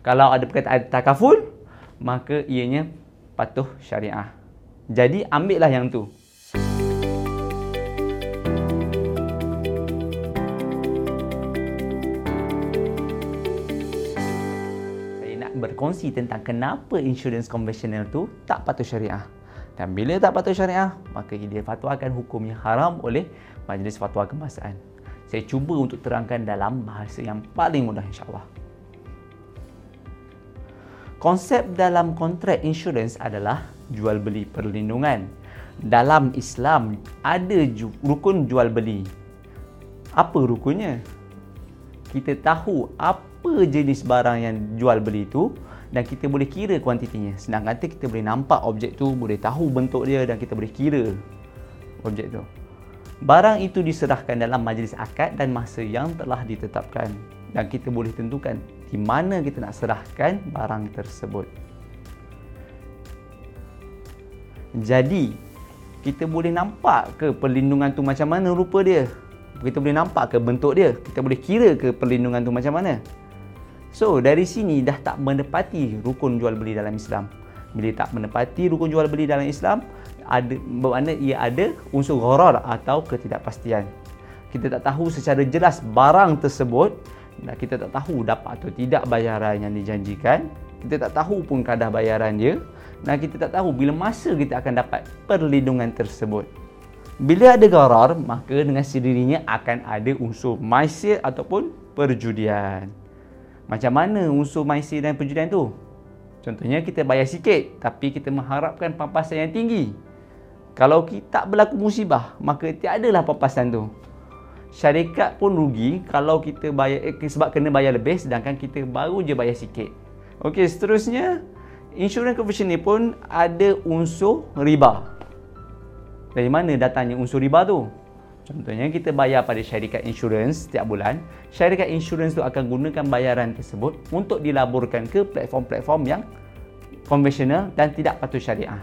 Kalau ada perkataan takaful, maka ianya patuh syariah. Jadi ambillah yang tu. Saya nak berkongsi tentang kenapa insurans konvensional tu tak patuh syariah. Dan bila tak patuh syariah, maka ia fatwakan hukumnya haram oleh Majlis Fatwa Kebangsaan. Saya cuba untuk terangkan dalam bahasa yang paling mudah insya-Allah. Konsep dalam kontrak insurans adalah jual beli perlindungan. Dalam Islam ada ju- rukun jual beli. Apa rukunnya? Kita tahu apa jenis barang yang jual beli itu dan kita boleh kira kuantitinya. Senang kata kita boleh nampak objek tu, boleh tahu bentuk dia dan kita boleh kira objek tu. Barang itu diserahkan dalam majlis akad dan masa yang telah ditetapkan dan kita boleh tentukan di mana kita nak serahkan barang tersebut. Jadi, kita boleh nampak ke perlindungan tu macam mana rupa dia? Kita boleh nampak ke bentuk dia? Kita boleh kira ke perlindungan tu macam mana? So, dari sini dah tak menepati rukun jual beli dalam Islam. Bila tak menepati rukun jual beli dalam Islam, ada bermakna ia ada unsur gharar atau ketidakpastian. Kita tak tahu secara jelas barang tersebut dan kita tak tahu dapat atau tidak bayaran yang dijanjikan. Kita tak tahu pun kadar bayaran dia. Dan kita tak tahu bila masa kita akan dapat perlindungan tersebut. Bila ada garar maka dengan sendirinya akan ada unsur maisir ataupun perjudian. Macam mana unsur maisir dan perjudian tu? Contohnya kita bayar sikit tapi kita mengharapkan pampasan yang tinggi. Kalau kita tak berlaku musibah maka tiadalah pampasan tu syarikat pun rugi kalau kita bayar eh, sebab kena bayar lebih sedangkan kita baru je bayar sikit. Okey, seterusnya insurans konvensional pun ada unsur riba. Dari mana datangnya unsur riba tu? Contohnya kita bayar pada syarikat insurans setiap bulan, syarikat insurans tu akan gunakan bayaran tersebut untuk dilaburkan ke platform-platform yang konvensional dan tidak patuh syariah.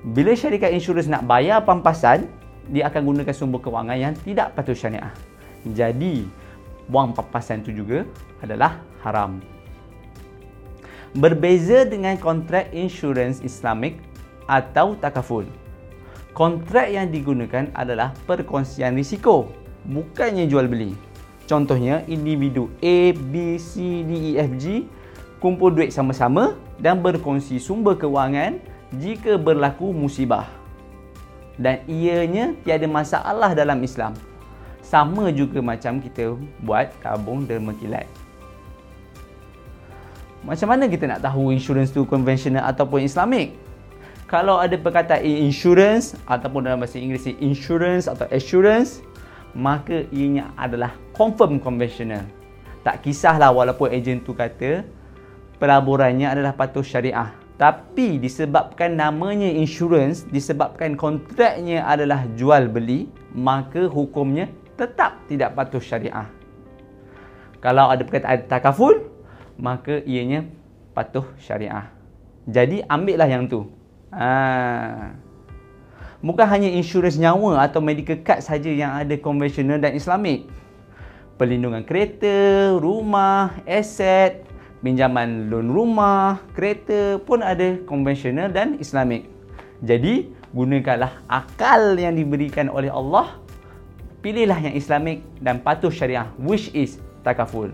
Bila syarikat insurans nak bayar pampasan, dia akan gunakan sumber kewangan yang tidak patuh syariah. Jadi, wang papasan itu juga adalah haram. Berbeza dengan kontrak insurans Islamik atau takaful. Kontrak yang digunakan adalah perkongsian risiko, bukannya jual beli. Contohnya, individu A, B, C, D, E, F, G kumpul duit sama-sama dan berkongsi sumber kewangan jika berlaku musibah dan ianya tiada masalah dalam Islam. Sama juga macam kita buat tabung derma kilat. Macam mana kita nak tahu insurans tu konvensional ataupun Islamik? Kalau ada perkataan insurance ataupun dalam bahasa Inggeris insurance atau assurance, maka ianya adalah confirm konvensional. Tak kisahlah walaupun ejen tu kata pelaburannya adalah patuh syariah. Tapi disebabkan namanya insurans, disebabkan kontraknya adalah jual beli, maka hukumnya tetap tidak patuh syariah. Kalau ada perkataan takaful, maka ianya patuh syariah. Jadi ambillah yang tu. Ha. Bukan hanya insurans nyawa atau medical card saja yang ada konvensional dan islamik. Perlindungan kereta, rumah, aset, pinjaman loan rumah, kereta pun ada konvensional dan islamik. Jadi, gunakanlah akal yang diberikan oleh Allah. Pilihlah yang islamik dan patuh syariah which is takaful.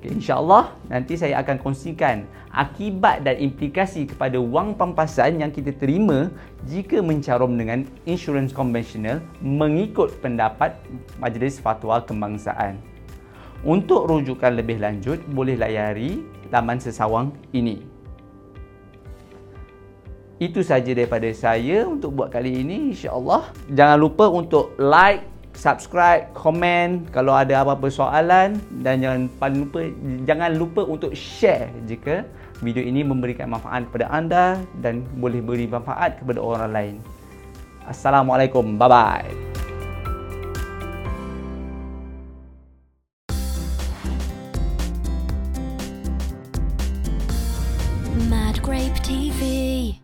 Okay, InsyaAllah nanti saya akan kongsikan akibat dan implikasi kepada wang pampasan yang kita terima jika mencarum dengan insurans konvensional mengikut pendapat Majlis Fatwa Kebangsaan. Untuk rujukan lebih lanjut, boleh layari laman sesawang ini. Itu saja daripada saya untuk buat kali ini insya-Allah. Jangan lupa untuk like, subscribe, komen kalau ada apa-apa soalan dan jangan paling lupa jangan lupa untuk share jika video ini memberikan manfaat kepada anda dan boleh beri manfaat kepada orang lain. Assalamualaikum. Bye bye. Grape TV.